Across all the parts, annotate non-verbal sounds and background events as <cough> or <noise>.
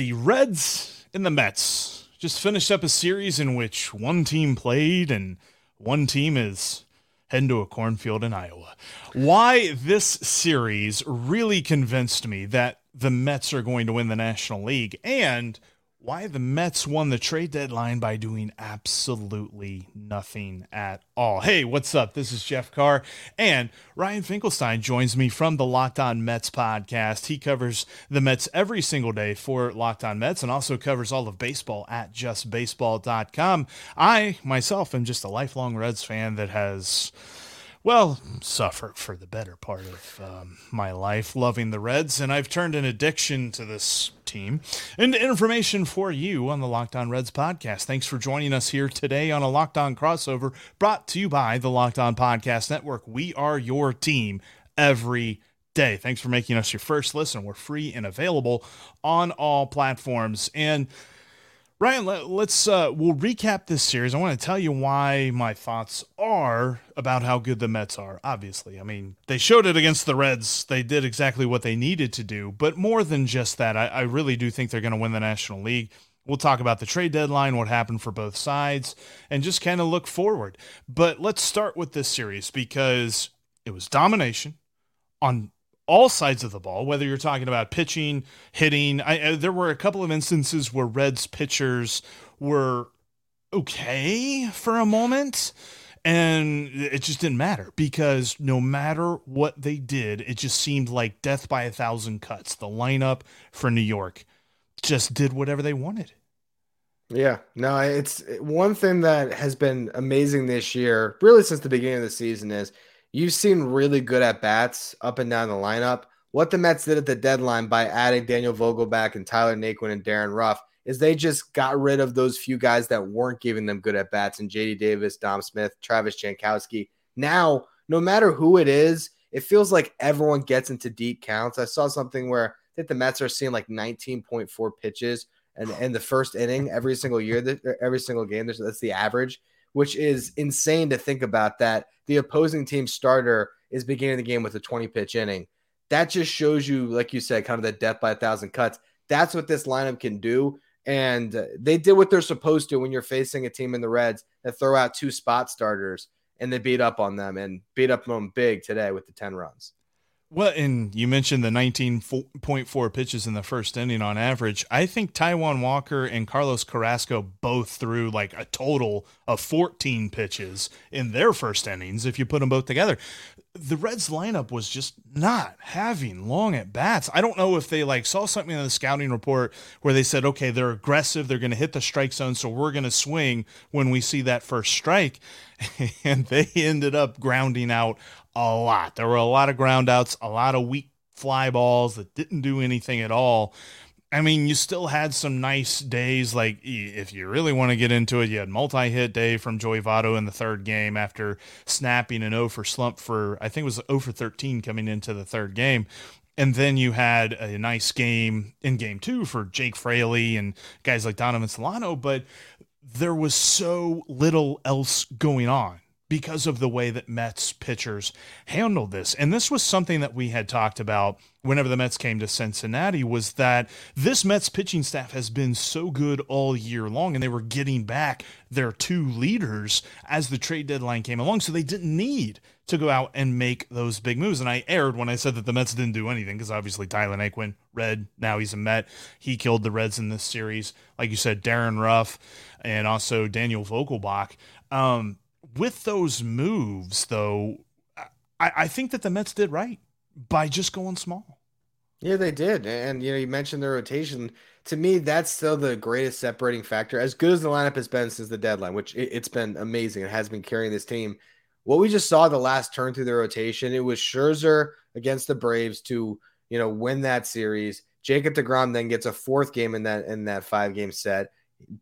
the Reds and the Mets just finished up a series in which one team played and one team is heading to a cornfield in Iowa. Why this series really convinced me that the Mets are going to win the National League and why the Mets won the trade deadline by doing absolutely nothing at all. Hey, what's up? This is Jeff Carr, and Ryan Finkelstein joins me from the Locked On Mets podcast. He covers the Mets every single day for Locked On Mets and also covers all of baseball at justbaseball.com. I myself am just a lifelong Reds fan that has well, suffered for the better part of um, my life, loving the Reds, and I've turned an addiction to this team into information for you on the Locked On Reds podcast. Thanks for joining us here today on a Locked On crossover brought to you by the Locked On Podcast Network. We are your team every day. Thanks for making us your first listen. We're free and available on all platforms. And Ryan, let, us uh, we'll recap this series. I want to tell you why my thoughts are about how good the Mets are. Obviously, I mean they showed it against the Reds. They did exactly what they needed to do. But more than just that, I, I really do think they're going to win the National League. We'll talk about the trade deadline, what happened for both sides, and just kind of look forward. But let's start with this series because it was domination on all sides of the ball, whether you're talking about pitching, hitting. I, there were a couple of instances where Reds pitchers were okay for a moment. And it just didn't matter because no matter what they did, it just seemed like death by a thousand cuts. The lineup for New York just did whatever they wanted. Yeah, no, it's one thing that has been amazing this year, really since the beginning of the season, is you've seen really good at bats up and down the lineup. What the Mets did at the deadline by adding Daniel Vogelbach and Tyler Naquin and Darin Ruf is they just got rid of those few guys that weren't giving them good at bats and JD Davis, Dom Smith, Travis Jankowski. Now, no matter who it is, it feels like everyone gets into deep counts. I saw something where I think the Mets are seeing like 19.4 pitches and in the first inning every single year, every single game. That's the average which is insane to think about that the opposing team starter is beginning the game with a 20 pitch inning. That just shows you, like you said, kind of the death by a thousand cuts. That's what this lineup can do. And uh, they did what they're supposed to when you're facing a team in the Reds that throw out two spot starters and they beat up on them and beat up on them big today with the 10 runs. Well, and you mentioned the 19.4 pitches in the first inning on average. I think Taijuan Walker and Carlos Carrasco both threw like a total of 14 pitches in their first innings if you put them both together. The Reds lineup was just not having long at bats. I don't know if they like saw something in the scouting report where they said, okay, they're aggressive, they're going to hit the strike zone, so we're going to swing when we see that first strike. <laughs> And they ended up grounding out a lot. There were a lot of groundouts, a lot of weak fly balls that didn't do anything at all. I mean, you still had some nice days. Like, if you really want to get into it, you had multi hit day from Joey Votto in the third game after snapping an 0 for slump for, I think it was 0 for 13 coming into the third game. And then you had a nice game in game two for Jake Fraley and guys like Donovan Solano. But there was so little else going on because of the way that Mets pitchers handled this. And this was something that we had talked about whenever the Mets came to Cincinnati was that this Mets pitching staff has been so good all year long and they were getting back their two leaders as the trade deadline came along so they didn't need to go out and make those big moves. And I erred when I said that the Mets didn't do anything because obviously Tyler Naquin, Red, now he's a Met. He killed the Reds in this series. Like you said, Darin Ruf and also Daniel Vogelbach. Um, with those moves, though, I, I think that the Mets did right by just going small. Yeah, they did. And, you know, you mentioned the rotation. To me, that's still the greatest separating factor. As good as the lineup has been since the deadline, which it, has been amazing. It has been carrying this team. What we just saw the last turn through the rotation, it was Scherzer against the Braves to, you know, win that series. Jacob DeGrom then gets a fourth game in that in that five game set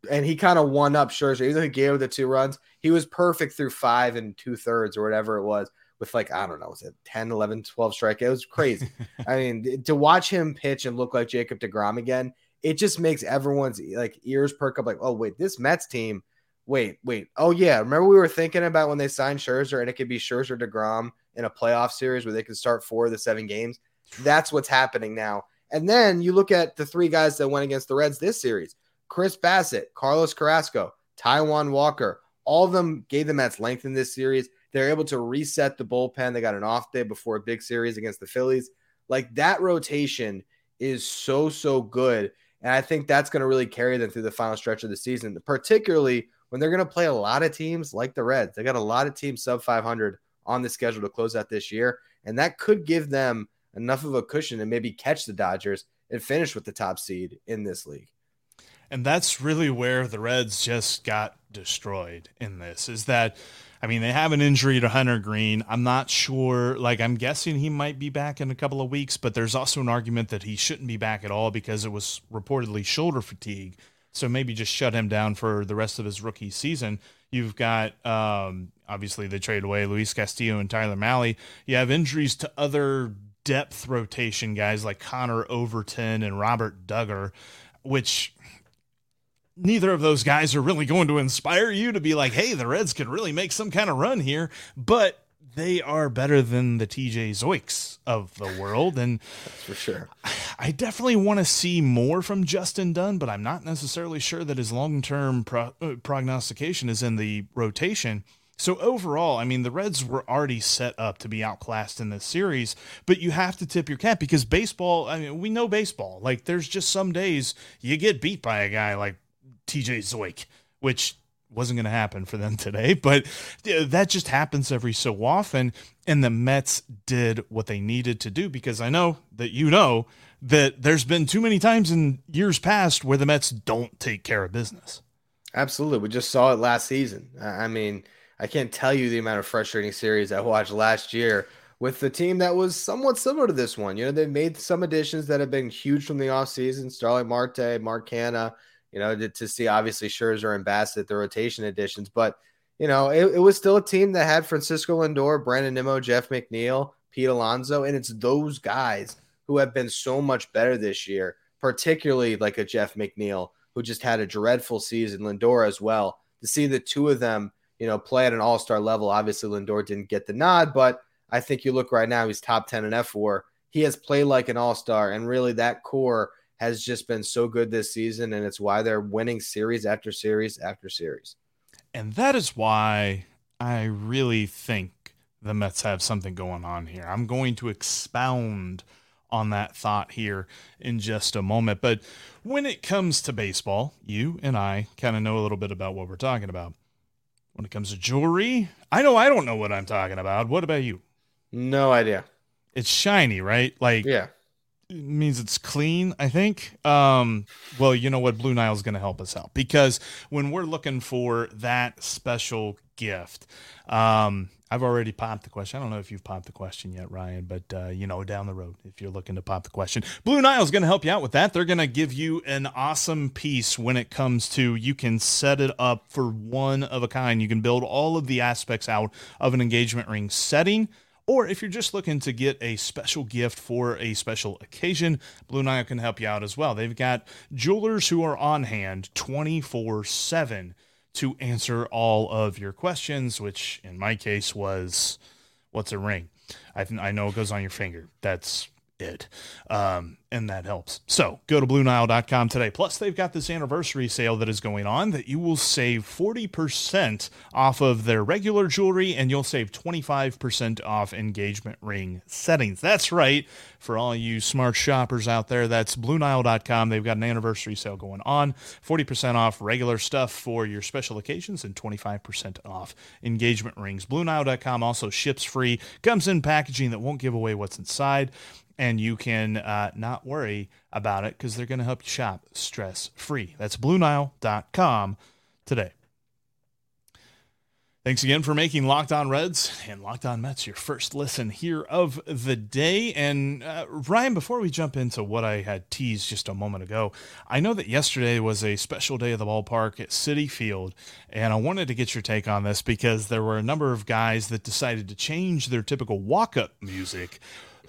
and he kind of won up Scherzer. Even though he gave the two runs, he was perfect through five and two thirds or whatever it was with like, I don't know, was it 10, 11, 12 strike? It was crazy. <laughs> I mean, to watch him pitch and look like Jacob DeGrom again, it just makes everyone's like ears perk up like, oh, wait, this Mets team, wait, wait. Oh, yeah. Remember we were thinking about when they signed Scherzer and it could be Scherzer DeGrom in a playoff series where they could start four of the seven games? That's what's happening now. And then you look at the three guys that went against the Reds this series Chris Bassitt, Carlos Carrasco, Taijuan Walker. All of them gave the Mets length in this series. They're able to reset the bullpen. They got an off day before a big series against the Phillies. Like that rotation is so, so good. And I think that's going to really carry them through the final stretch of the season, particularly when they're going to play a lot of teams like the Reds. They got a lot of teams sub 500 on the schedule to close out this year. And that could give them enough of a cushion to maybe catch the Dodgers and finish with the top seed in this league. And that's really where the Reds just got destroyed in this is that I mean, they have an injury to Hunter Greene. I'm not sure. Like, I'm guessing he might be back in a couple of weeks, but there's also an argument that he shouldn't be back at all because it was reportedly shoulder fatigue. So maybe just shut him down for the rest of his rookie season. You've got um, obviously they trade away Luis Castillo and Tyler Mahle. You have injuries to other depth rotation guys like Connor Overton and Robert Dugger, which neither of those guys are really going to inspire you to be like, hey, the Reds could really make some kind of run here. But they are better than the TJ Zeuchs of the world. And that's for sure. I definitely want to see more from Justin Dunn, but I'm not necessarily sure that his long term pro- uh, prognostication is in the rotation. So overall, I mean, the Reds were already set up to be outclassed in this series, but you have to tip your cap because baseball, I mean, we know baseball. Like, there's just some days you get beat by a guy like TJ Zeuch, which wasn't going to happen for them <laughs> today, but that just happens every so often. And the Mets did what they needed to do because I know that you know that there's been too many times in years past where the Mets don't take care of business. Absolutely. We just saw it last season. I mean, I can't tell you the amount of frustrating series I watched last year with the team that was somewhat similar to this one. You know, they've made some additions that have been huge from the offseason Starling Marte, Mark Canha, you know, to, to see obviously Scherzer and Bassitt, the rotation additions. But, you know, it, it was still a team that had Francisco Lindor, Brandon Nimmo, Jeff McNeil, Pete Alonso. And it's those guys who have been so much better this year, particularly like a Jeff McNeil, who just had a dreadful season, Lindor as well. To see the two of them, you know, play at an all star level. Obviously, Lindor didn't get the nod, but I think you look right now, he's top 10 in fWAR. He has played like an all star, and really that core has just been so good this season, and it's why they're winning series after series after series. And that is why I really think the Mets have something going on here. I'm going to expound on that thought here in just a moment. But when it comes to baseball, you and I kind of know a little bit about what we're talking about. When it comes to jewelry, I know I don't know what I'm talking about. What about you? No idea. It's shiny, right? Like, yeah means it's clean, I think. Um, well, you know what? Blue Nile is going to help us out because when we're looking for that special gift, um, I've already popped the question. I don't know if you've popped the question yet, Ryan, but uh, you know, down the road, if you're looking to pop the question, Blue Nile is going to help you out with that. They're going to give you an awesome piece when it comes to you can set it up for one of a kind. You can build all of the aspects out of an engagement ring setting or if you're just looking to get a special gift for a special occasion, Blue Nile can help you out as well. They've got jewelers who are on hand 24 7 to answer all of your questions, which in my case was what's a ring? I, th- I know it goes on your finger. That's it. Um, and that helps. So go to BlueNile.com today. Plus, they've got this anniversary sale that is going on that you will save 40% off of their regular jewelry and you'll save 25% off engagement ring settings. That's right. For all you smart shoppers out there, that's BlueNile.com. They've got an anniversary sale going on 40% off regular stuff for your special occasions and 25% off engagement rings. BlueNile.com also ships free, comes in packaging that won't give away what's inside and you can uh, not worry about it because they're going to help you shop stress free. That's BlueNile.com today. Thanks again for making Locked On Reds and Locked On Mets your first listen here of the day. And uh, Ryan, before we jump into what I had teased just a moment ago, I know that yesterday was a special day at the ballpark at Citi Field, and I wanted to get your take on this because there were a number of guys that decided to change their typical walk-up music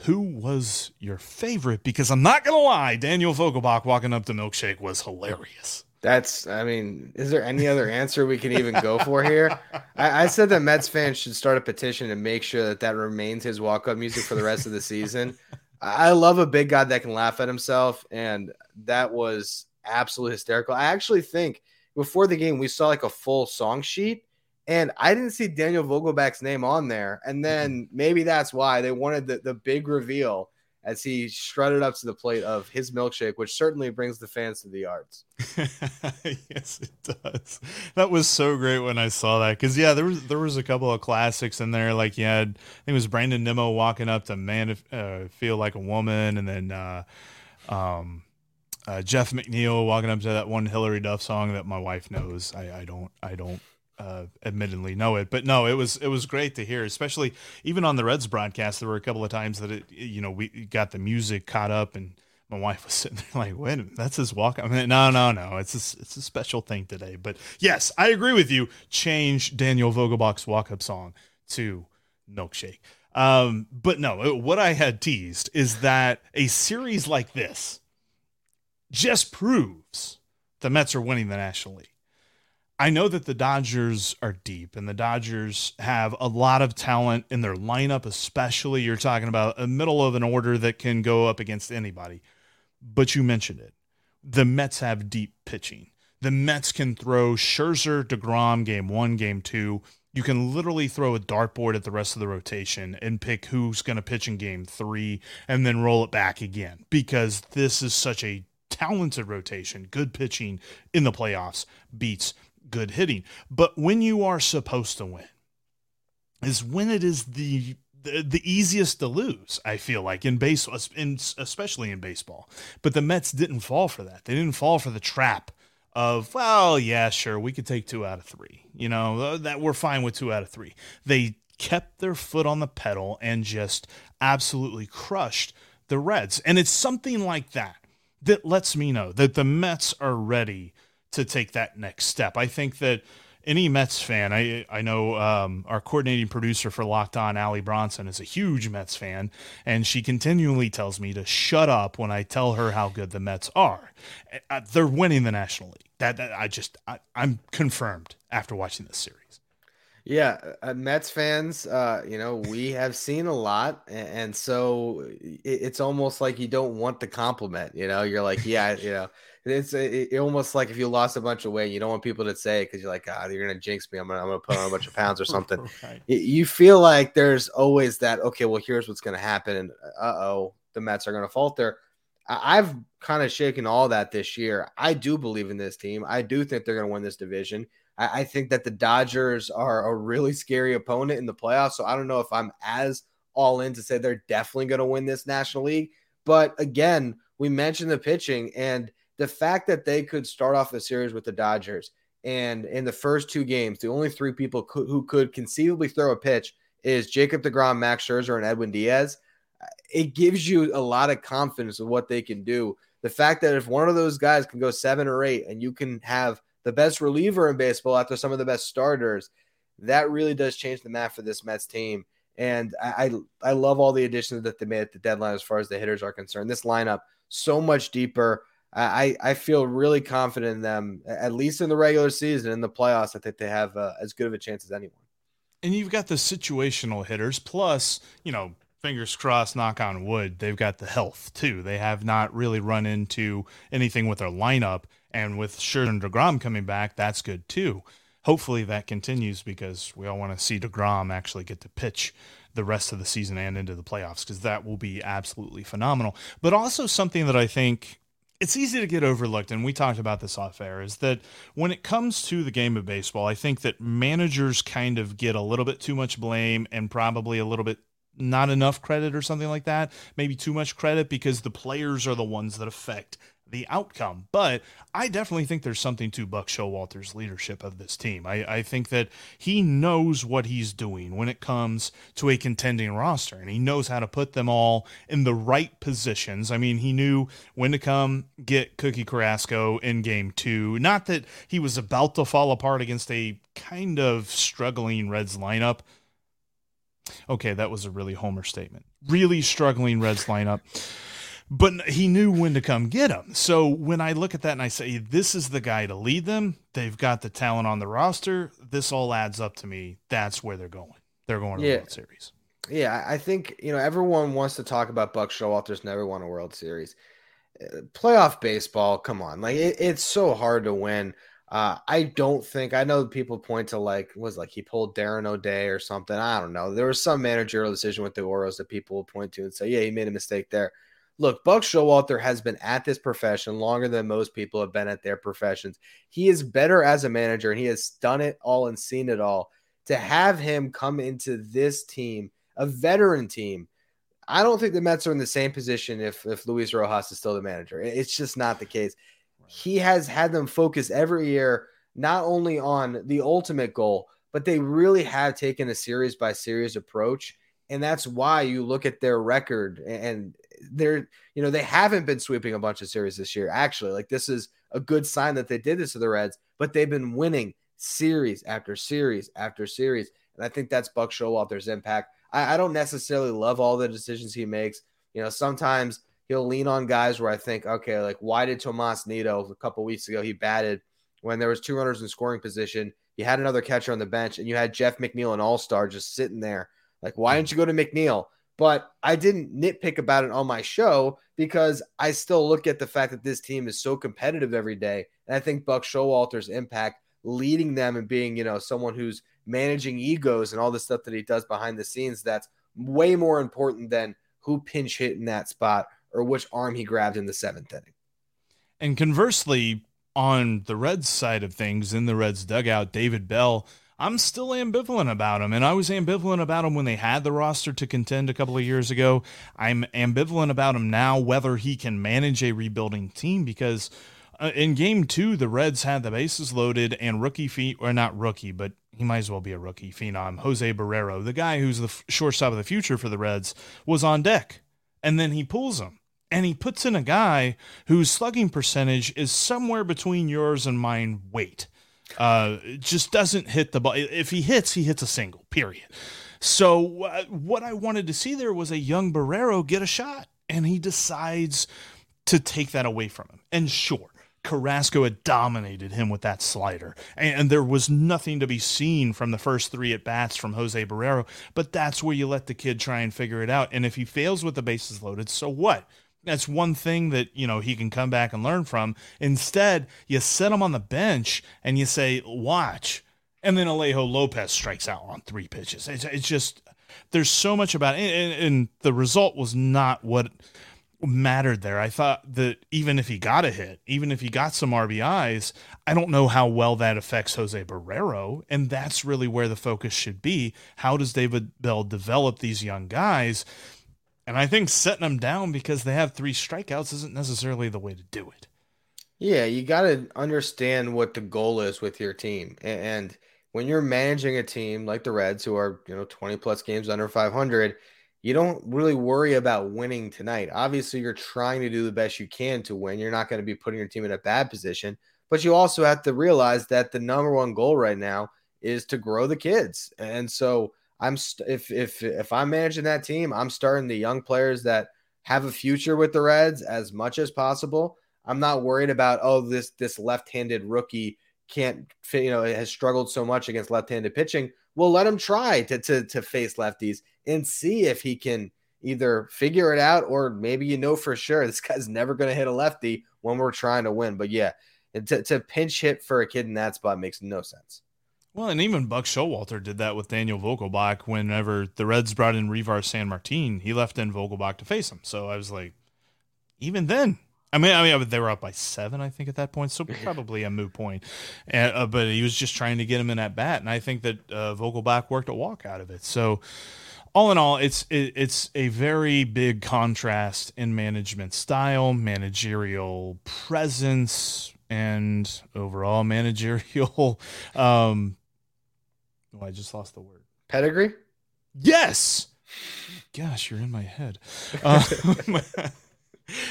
who was your favorite? Because I'm not gonna lie, Daniel Vogelbach walking up to Milkshake was hilarious. That's, I mean, is there any other answer we can even go for here? I, I, said that Mets fans should start a petition to make sure that that remains his walk up music for the rest of the season. I love a big guy that can laugh at himself, and that was absolutely hysterical. I actually think before the game we saw like a full song sheet, and I didn't see Daniel Vogelbach's name on there. And then maybe that's why they wanted the, the big reveal as he strutted up to the plate of his milkshake, which certainly brings the fans to the yards. <laughs> yes, it does. That was so great when I saw that because yeah, there was there was a couple of classics in there. Like you had, I think it was Brandon Nimmo walking up to "Man uh, Feel Like a Woman," and then uh, um, uh, Jeff McNeil walking up to that one Hilary Duff song that my wife knows. I, I don't I don't uh, admittedly know it, but no, it was it was great to hear, especially even on the Reds broadcast. There were a couple of times that it, you know, we got the music caught up, and my wife was <laughs> sitting there like, "Wait that's his walk." I mean, no, no, no, it's a, it's a special thing today. But yes, I agree with you. Change Daniel Vogelbach's walk up song to Milkshake. Um, but no, what I had teased is that a series like this just proves the Mets are winning the National League. I know that the Dodgers are deep and the Dodgers have a lot of talent in their lineup, especially you're talking about a middle of an order that can go up against anybody. But you mentioned it. The Mets have deep pitching. The Mets can throw Scherzer, DeGrom, game one, game two. You can literally throw a dartboard at the rest of the rotation and pick who's going to pitch in game three and then roll it back again because this is such a talented rotation. Good pitching in the playoffs beats good hitting. But when you are supposed to win, is when it is the the, the easiest to lose. I feel like in baseball, in, especially in baseball. But the Mets didn't fall for that. They didn't fall for the trap of well, yeah, sure, we could take two out of three. You know uh, that we're fine with two out of three. They kept their foot on the pedal and just absolutely crushed the Reds. And it's something like that that lets me know that the Mets are ready to take that next step. I think that any Mets fan, I I know um, our coordinating producer for Locked On, Allie Bronson, is a huge Mets fan, and she continually tells me to shut up when I tell her how good the Mets are. Uh, they're winning the National League. That, that I just I, I'm confirmed after watching this series. Yeah, uh, Mets fans, uh, you know, we have seen a lot, and, and so it, it's almost like you don't want the compliment. You know, you're like, yeah, you know it's it, it almost like if you lost a bunch of weight, you don't want people to say because you're like, God, ah, you're gonna jinx me. I'm gonna, I'm gonna put on a bunch of pounds or <laughs> something. right. You feel like there's always that. Okay, well, here's what's gonna happen, and uh oh, the Mets are gonna falter. I've kind of shaken all that this year. I do believe in this team. I do think they're going to win this division. I, I, think that the Dodgers are a really scary opponent in the playoffs. So I don't know if I'm as all in to say they're definitely going to win this National League. But again, we mentioned the pitching, and the fact that they could start off the series with the Dodgers and in the first two games, the only three people co- who could conceivably throw a pitch is Jacob DeGrom, Max Scherzer, and Edwin Diaz. It gives you a lot of confidence of what they can do. The fact that if one of those guys can go seven or eight and you can have the best reliever in baseball after some of the best starters, that really does change the map for this Mets team. And I, I, I love all the additions that they made at the deadline as far as the hitters are concerned. This lineup so much deeper. I, I feel really confident in them, at least in the regular season. In the playoffs, I think they have uh, as good of a chance as anyone. And you've got the situational hitters, plus, you know, fingers crossed, knock on wood, they've got the health too. They have not really run into anything with their lineup. And with Scherzer and DeGrom coming back, that's good too. Hopefully that continues because we all want to see DeGrom actually get to pitch the rest of the season and into the playoffs because that will be absolutely phenomenal. But also something that I think it's easy to get overlooked, and we talked about this off air, is that when it comes to the game of baseball, I think that managers kind of get a little bit too much blame and probably a little bit not enough credit or something like that. Maybe too much credit because the players are the ones that affect the outcome. But I definitely think there's something to Buck Showalter's leadership of this team. I, I think that he knows what he's doing when it comes to a contending roster, and he knows how to put them all in the right positions. I mean, he knew when to come get Cookie Carrasco in game two. Not that he was about to fall apart against a kind of struggling Reds lineup. Okay, that was a really homer statement. Really struggling Reds lineup but he knew when to come get him. So when I look at that and I say, this is the guy to lead them, they've got the talent on the roster. This all adds up to me. That's where they're going. They're going to yeah. the World Series. Yeah, I think you know everyone wants to talk about Buck Showalter's never won a World Series. Uh, playoff baseball, come on, like it, it's so hard to win. Uh, I don't think I know people point to like was like he pulled Darren O'Day or something. I don't know. There was some managerial decision with the Orioles that people will point to and say, yeah, he made a mistake there. Look, Buck Showalter has been at this profession longer than most people have been at their professions. He is better as a manager and he has done it all and seen it all. To have him come into this team, a veteran team, I don't think the Mets are in the same position if if Luis Rojas is still the manager. It's just not the case he has had them focus every year not only on the ultimate goal, but they really have taken a series by series approach. And that's why you look at their record and they're, you know, they haven't been sweeping a bunch of series this year. Actually, like this is a good sign that they did this to the Reds, but they've been winning series after series after series. And I think that's Buck Showalter's impact. I, I don't necessarily love all the decisions he makes. You know, sometimes he'll lean on guys where I think, okay, like why did Tomas Nido a couple weeks ago he batted when there was two runners in scoring position? You had another catcher on the bench, and you had Jeff McNeil, an All Star, just sitting there. Like, why didn't you go to McNeil? But I didn't nitpick about it on my show because I still look at the fact that this team is so competitive every day, and I think Buck Showalter's impact leading them and being, you know, someone who's managing egos and all the stuff that he does behind the scenes, that's way more important than who pinch hit in that spot or which arm he grabbed in the seventh inning. And conversely, on the Reds side of things, in the Reds dugout, David Bell, I'm still ambivalent about him. And I was ambivalent about him when they had the roster to contend a couple of years ago. I'm ambivalent about him now, whether he can manage a rebuilding team, because uh, in game two, the Reds had the bases loaded and rookie feet, or not rookie, but he might as well be a rookie phenom. Jose Barrero, the guy who's the shortstop of the future for the Reds, was on deck. And then he pulls him and he puts in a guy whose slugging percentage is somewhere between yours and mine weight. Uh, just doesn't hit the ball. If he hits, he hits a single, period. So, uh, what I wanted to see there was a young Barrero get a shot, and he decides to take that away from him. And sure, Carrasco had dominated him with that slider, and, and there was nothing to be seen from the first three at bats from Jose Barrero. But that's where you let the kid try and figure it out. And if he fails with the bases loaded, so what? That's one thing that, you know, he can come back and learn from. Instead, you set him on the bench and you say, watch. And then Alejo Lopez strikes out on three pitches. It's, it's just, there's so much about it. And, and the result was not what mattered there. I thought that even if he got a hit, even if he got some RBIs, I don't know how well that affects Jose Barrero. And that's really where the focus should be. How does David Bell develop these young guys? And I think setting them down because they have three strikeouts isn't necessarily the way to do it. Yeah, you got to understand what the goal is with your team. And when you're managing a team like the Reds, who are, you know, 20 plus games under 500, you don't really worry about winning tonight. Obviously, you're trying to do the best you can to win. You're not going to be putting your team in a bad position, but you also have to realize that the number one goal right now is to grow the kids. And so, I'm st- if if if I'm managing that team, I'm starting the young players that have a future with the Reds as much as possible. I'm not worried about oh this this left-handed rookie can't you know has struggled so much against left-handed pitching. We'll let him try to to to face lefties and see if he can either figure it out or maybe you know for sure <laughs> this guy's never going to hit a lefty when we're trying to win. But yeah, to, to pinch hit for a kid in that spot makes no sense. Well, and even Buck Showalter did that with Daniel Vogelbach whenever the Reds brought in Reiver Sanmartin. He left in Vogelbach to face him. So I was like, even then, I mean, I mean, they were up by seven, I think, at that point, so <laughs> probably a moot point. Uh, but he was just trying to get him in at bat, and I think that uh, Vogelbach worked a walk out of it. So, all in all, it's it, it's a very big contrast in management style, managerial presence, and overall <laughs> managerial um, Oh, I just lost the word. Pedigree? Yes. Gosh, you're in my head. Um, <laughs>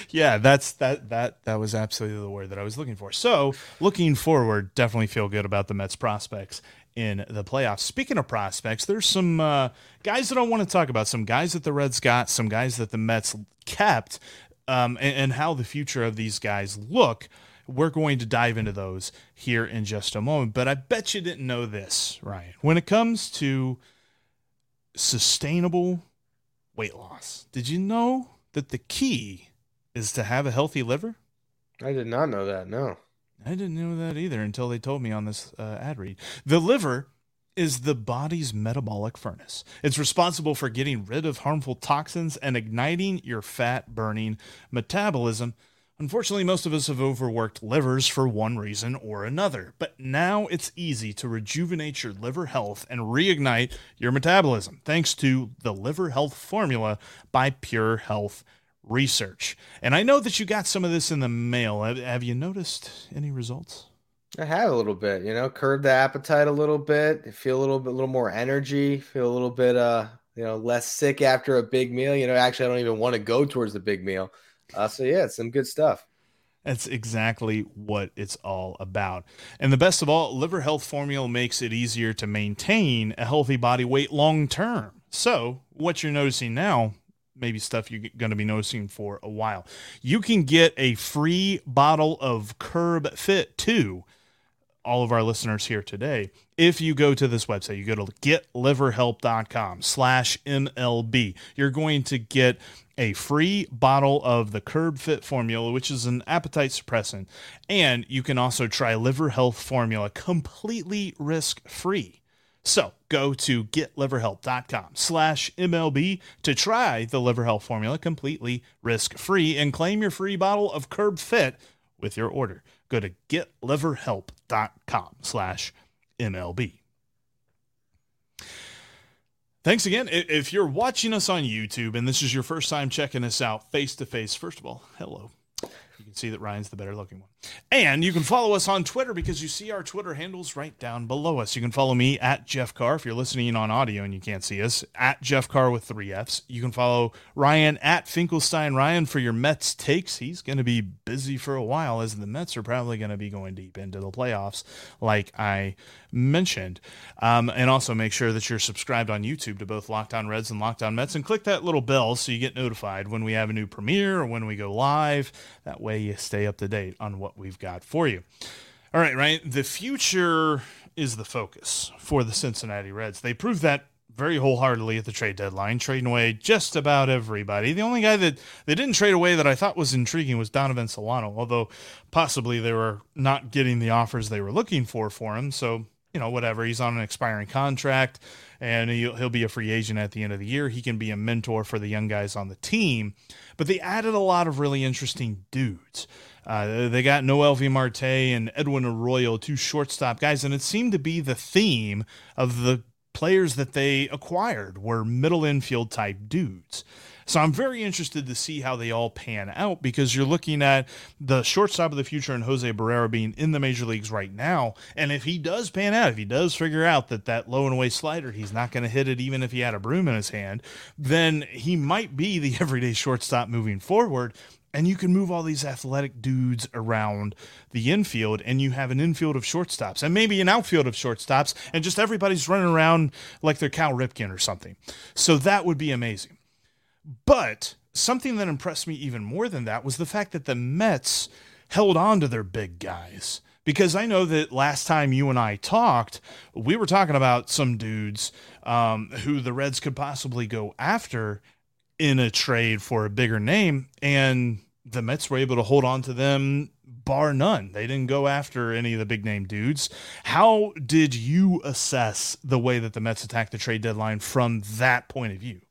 yeah, that's that that that was absolutely the word that I was looking for. So, looking forward, definitely feel good about the Mets prospects in the playoffs. Speaking of prospects, there's some uh, guys that I want to talk about. Some guys that the Reds got, some guys that the Mets kept, um, and, and how the future of these guys look. We're going to dive into those here in just a moment. But I bet you didn't know this, Ryan. When it comes to sustainable weight loss. Did you know that the key is to have a healthy liver? I did not know that. No. I didn't know that either until they told me on this uh, ad read. The liver is the body's metabolic furnace. It's responsible for getting rid of harmful toxins and igniting your fat burning metabolism. Unfortunately, most of us have overworked livers for one reason or another, but now it's easy to rejuvenate your liver health and reignite your metabolism thanks to the Liver Health Formula by Pure Health Research. And I know that you got some of this in the mail. Have, you noticed any results? I had a little bit, you know, curb the appetite a little bit, feel a little bit, a little more energy, feel a little bit, uh, you know, less sick after a big meal. You know, actually, I don't even want to go towards the big meal. Uh, so yeah, it's some good stuff. That's exactly what it's all about. And the best of all, liver health formula makes it easier to maintain a healthy body weight long term. So, what you're noticing now, maybe stuff you're going to be noticing for a while. You can get a free bottle of Curb Fit 2 all of our listeners here today if you go to this website you go to getliverhelp.com slash mlb you're going to get a free bottle of the curb fit formula which is an appetite suppressant. And you can also try liver health formula completely risk free so go to getliverhelp.com slash mlb to try the liver health formula completely risk free and claim your free bottle of curb fit with your order go to getliverhelp.com slash MLB. Thanks again. If you're watching us on YouTube and this is your first time checking us out face to face, first of all, hello. You can see that Ryan's the better looking one. And you can follow us on Twitter because you see our Twitter handles right down below us. You can follow me at Jeff Carr if you're listening on audio and you can't see us, at Jeff Carr with three F's. You can follow Ryan at Finkelstein Ryan for your Mets takes. He's going to be busy for a while as the Mets are probably going to be going deep into the playoffs, like I mentioned. Um, and also make sure that you're subscribed on YouTube to both Locked On Reds and Locked On Mets and click that little bell so you get notified when we have a new premiere or when we go live. That way you stay up to date on what what we've got for you. All right, right. The future is the focus for the Cincinnati Reds. They proved that very wholeheartedly at the trade deadline, trading away just about everybody. The only guy that they didn't trade away that I thought was intriguing was Donovan Solano, although possibly they were not getting the offers they were looking for for him. So, you know, whatever. He's on an expiring contract and he'll, he'll be a free agent at the end of the year. He can be a mentor for the young guys on the team. But they added a lot of really interesting dudes. Uh, they got Noelvi Marte and Edwin Arroyo, two shortstop guys, and it seemed to be the theme of the players that they acquired were middle infield type dudes. So I'm very interested to see how they all pan out because you're looking at the shortstop of the future and Jose Barrero being in the major leagues right now. And if he does pan out, if he does figure out that that low and away slider, he's not going to hit it even if he had a broom in his hand, then he might be the <laughs> everyday shortstop moving forward and you can move all these athletic dudes around the infield and you have an infield of shortstops and maybe an outfield of shortstops and just everybody's running around like they're Cal Ripken or something. So that would be amazing. But something that impressed me even more than that was the fact that the Mets held on to their big guys. Because I know that last time you and I talked, we were talking about some dudes um, who the Reds could possibly go after in a trade for a bigger name, and the Mets were able to hold on to them bar none. They didn't go after any of the big name dudes. How did you assess the way that the Mets attacked the trade deadline from that point of view?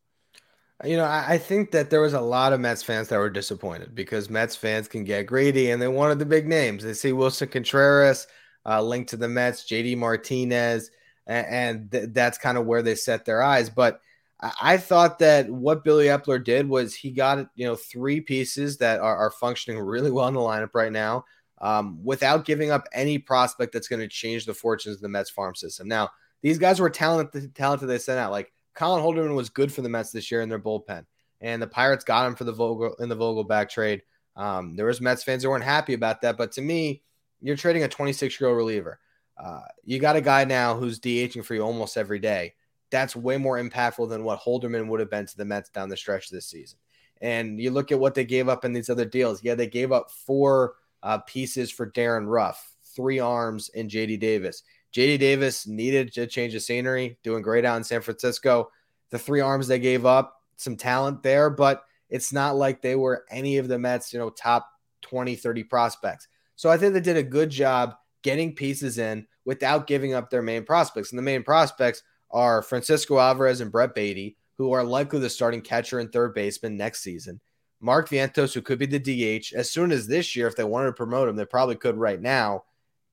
You know, I think that there was a lot of Mets fans that were disappointed because Mets fans can get greedy and they wanted the big names. They see Willson Contreras uh, linked to the Mets, JD Martinez, and, th- that's kind of where they set their eyes. But I thought that what Billy Eppler did was he got you know three pieces that are, are functioning really well in the lineup right now, um, without giving up any prospect that's going to change the fortunes of the Mets farm system. Now these guys were talented, talented they sent out. Like Colin Holderman was good for the Mets this year in their bullpen, and the Pirates got him for the Vogel in the Vogelbach trade. Um, there was Mets fans who weren't happy about that, but to me, you're trading a 26 year old reliever. Uh, you got a guy now who's DHing for you almost every day that's way more impactful than what Holderman would have been to the Mets down the stretch this season. And you look at what they gave up in these other deals. Yeah, they gave up four uh, pieces for Darin Ruf, three arms in JD Davis. JD Davis needed to change the scenery, doing great out in San Francisco. the three arms they gave up, some talent there, but it's not like they were any of the Mets, you know, top 20, 30 prospects. So I think they did a good job getting pieces in without giving up their main prospects. And the main prospects are Francisco Alvarez and Brett Baty, who are likely the starting catcher and third baseman next season. Mark Vientos, who could be the DH as soon as this year, if they wanted to promote him, they probably could right now.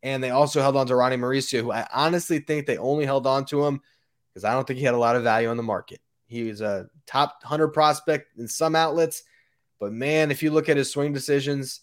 And they also held on to Ronny Mauricio, who I honestly think they only held on to him because I don't think he had a lot of value on the market. He was a top 100 prospect in some outlets, but man, if you look at his swing decisions,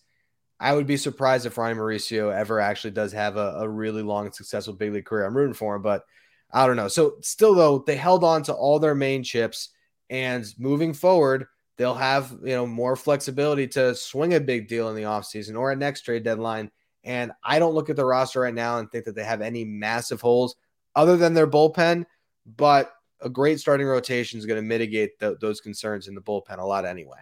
I would be surprised if Ronny Mauricio ever actually does have a, a really long and successful big league career. I'm rooting for him, but I don't know. So still though, they held on to all their main chips, and moving forward, they'll have you know more flexibility to swing a big deal in the offseason or a next trade deadline. And I don't look at the roster right now and think that they have any massive holes other than their bullpen, but a great starting rotation is going to mitigate the, those concerns in the bullpen a lot anyway.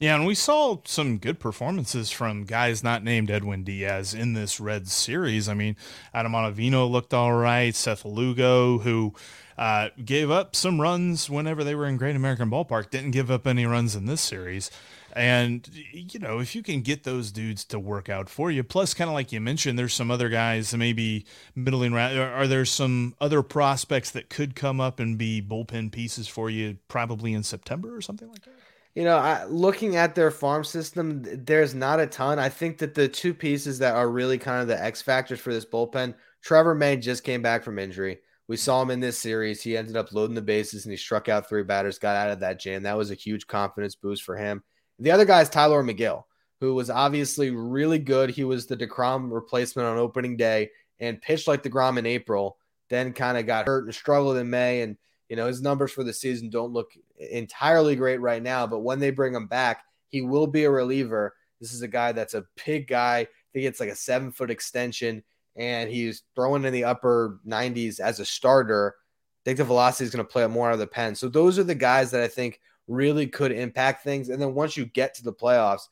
Yeah, and we saw some good performances from guys not named Edwin Diaz in this Red series. I mean, Adam Ottavino looked all right. Seth Lugo, who uh, gave up some runs whenever they were in Great American Ballpark, didn't give up any runs in this series. And, you know, if you can get those dudes to work out for you, plus, kind of like you mentioned, there's some other guys, maybe middling round. Are there some other prospects that could come up and be bullpen pieces for you probably in September or something like that? You know, I, looking at their farm system, there's not a ton. I think that the two pieces that are really kind of the X factors for this bullpen, Trevor May just came back from injury. We saw him in this series. He ended up loading the bases and he struck out three batters, got out of that jam. That was a huge confidence boost for him. The other guy is Tylor Megill, who was obviously really good. He was the DeGrom replacement on opening day and pitched like DeGrom in April, then kind of got hurt and struggled in May. And, you know, his numbers for the season don't look entirely great right now, but when they bring him back, he will be a reliever. This is a guy that's a big guy. I think it's like a seven foot extension, and he's throwing in the upper 90s as a starter. I think the velocity is going to play more out of the pen. So those are the guys that I think really could impact things. And then once you get to the playoffs,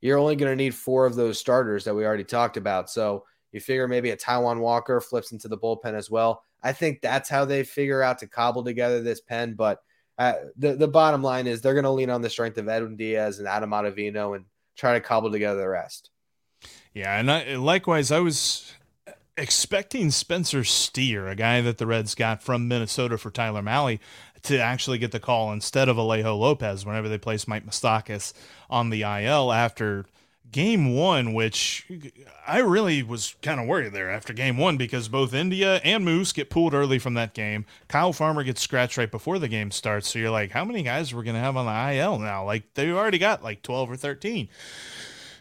you're only going to need four of those starters that we already talked about. So you figure maybe a Taijuan Walker flips into the bullpen as well. I think that's how they figure out to cobble together this pen. But uh, the the bottom line is they're going to lean on the strength of Edwin Diaz and Adam Ottavino and try to cobble together the rest. Yeah, and I, likewise, I was expecting Spencer Steer, a guy that the Reds got from Minnesota for Tyler Mahle, to actually get the call instead of Alejo Lopez whenever they placed Mike Moustakas on the IL after game one, which I really was kind of worried there after game one because both India and Moose get pulled early from that game. Kyle Farmer gets scratched right before the game starts. So you're like, how many guys we're we going to have on the IL now? Like, they already got like 12 or 13.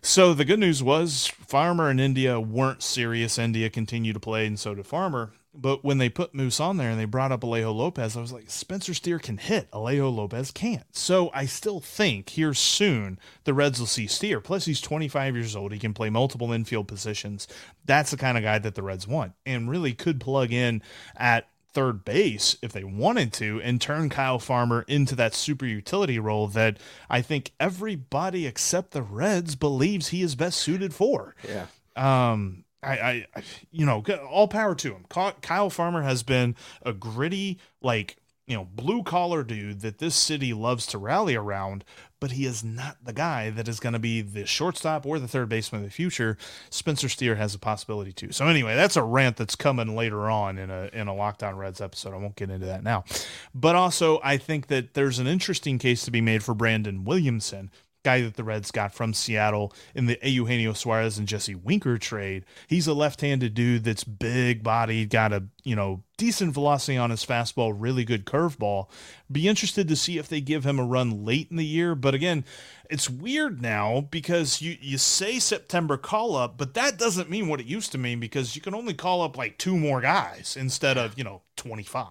So the good news was Farmer and India weren't serious. India continued to play, and so did Farmer. But when they put Moose on there and they brought up Alejo Lopez, I was like, Spencer Steer can hit. Alejo Lopez can't. So I still think here soon the Reds will see Steer. Plus, he's 25 years old. He can play multiple infield positions. That's the kind of guy that the Reds want and really could plug in at third base if they wanted to and turn Kyle Farmer into that super utility role that I think everybody except the Reds believes he is best suited for. Yeah. Um, I, I, you know, all power to him. Kyle Farmer has been a gritty, like, you know, blue collar dude that this city loves to rally around, but he is not the guy that is going to be the shortstop or the third baseman of the future. Spencer Steer has a possibility too. So anyway, that's a rant that's coming later on in a in a Locked On Reds episode. I won't get into that now. But also, I think that there's an interesting case to be made for Brandon Williamson guy that the Reds got from Seattle in the Eugenio Suarez and Jesse Winker trade. He's a left-handed dude that's big bodied, got a, you know, decent velocity on his fastball, really good curveball. Be interested to see if they give him a run late in the year, but again, it's weird now because you you say September call up, but that doesn't mean what it used to mean because you can only call up like two more guys instead of, you know, 25.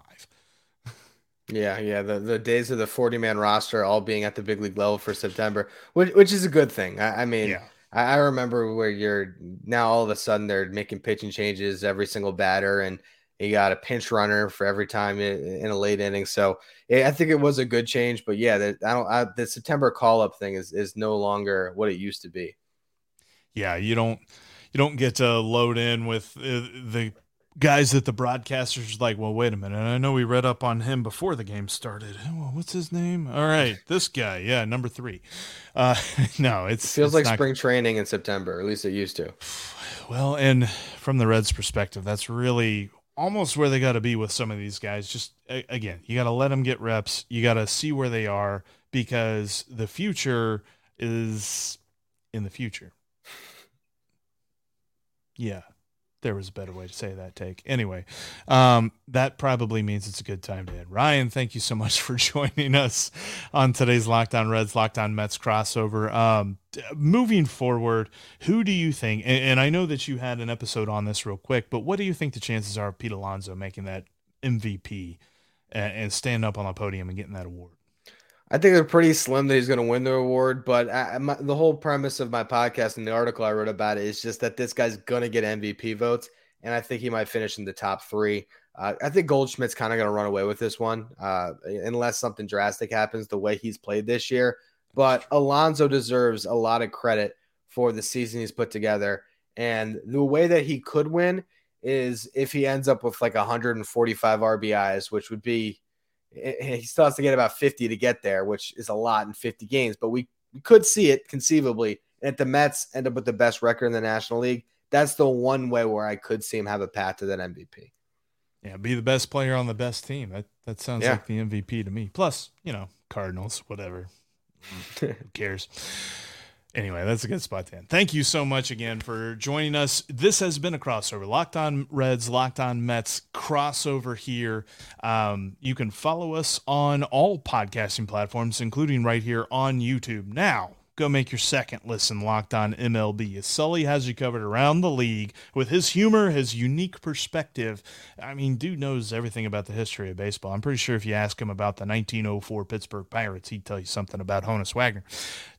Yeah, yeah. The, the days of the 40 man roster all being at the big league level for September, which, which is a good thing. I, I mean, yeah. I, I, remember where you're now all of a sudden they're making pitching changes every single batter, and you got a pinch runner for every time in, in a late inning. So yeah, I think it was a good change. But yeah, the, I don't, I, the September call up thing is, is no longer what it used to be. Yeah, you don't you don't get to load in with uh, the guys that the broadcasters like, well, wait a minute. I know we read up on him before the game started. Oh, what's his name? All right, this guy. Yeah, number three. Uh, <laughs> no, it's it feels it's like not, spring training in September. At least it used to. Well, and from the Reds' perspective, that's really almost where they got to be with some of these guys. Just again, you got to let them get reps. You got to see where they are because the future is in the future. Yeah, there was a better way to say that take. Anyway, um, that probably means it's a good time to end. Ryan, thank you so much <laughs> for joining us on today's Locked On Reds, Locked On Mets crossover. Um, moving forward, who do you think? And, and, I know that you had an episode on this real quick, but what do you think the chances are of Pete Alonso making that MVP and, and standing up on the podium and getting that award? I think they're pretty slim that he's going to win the award. But I, my, the whole premise of my podcast and the article I wrote about it is just that this guy's going to get MVP votes, and I think he might finish in the top three. Uh, I think Goldschmidt's kind of going to run away with this one, uh, unless something drastic happens the way he's played this year. But Alonso deserves a lot of credit for the season he's put together, and the way that he could win is if he ends up with like 145 RBIs, which would be he still has to get about 50 to get there, which is a lot in 50 games, but we, we could see it conceivably. And if the Mets end up with the best record in the National League, that's the one way where I could see him have a path to that MVP. Yeah, be the best player on the best team. That that sounds yeah. like the MVP to me. Plus, you know, Cardinals, whatever. <laughs> Who cares? Anyway, that's a good spot to end. Thank you so much again for joining us. This has been a crossover. Locked on Reds, Locked on Mets crossover here. Um, you can follow us on all podcasting platforms, including right here on YouTube. Now, go make your second listen locked on MLB. Sully has you covered around the league with his humor, his unique perspective. I mean, dude knows everything about the history of baseball. I'm pretty sure if you ask him about the 1904 Pittsburgh Pirates, he'd tell you something about Honus Wagner.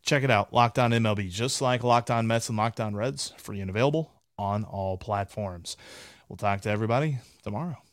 Check it out, Locked On MLB, just like Locked On Mets and Locked On Reds, free and available on all platforms. We'll talk to everybody tomorrow.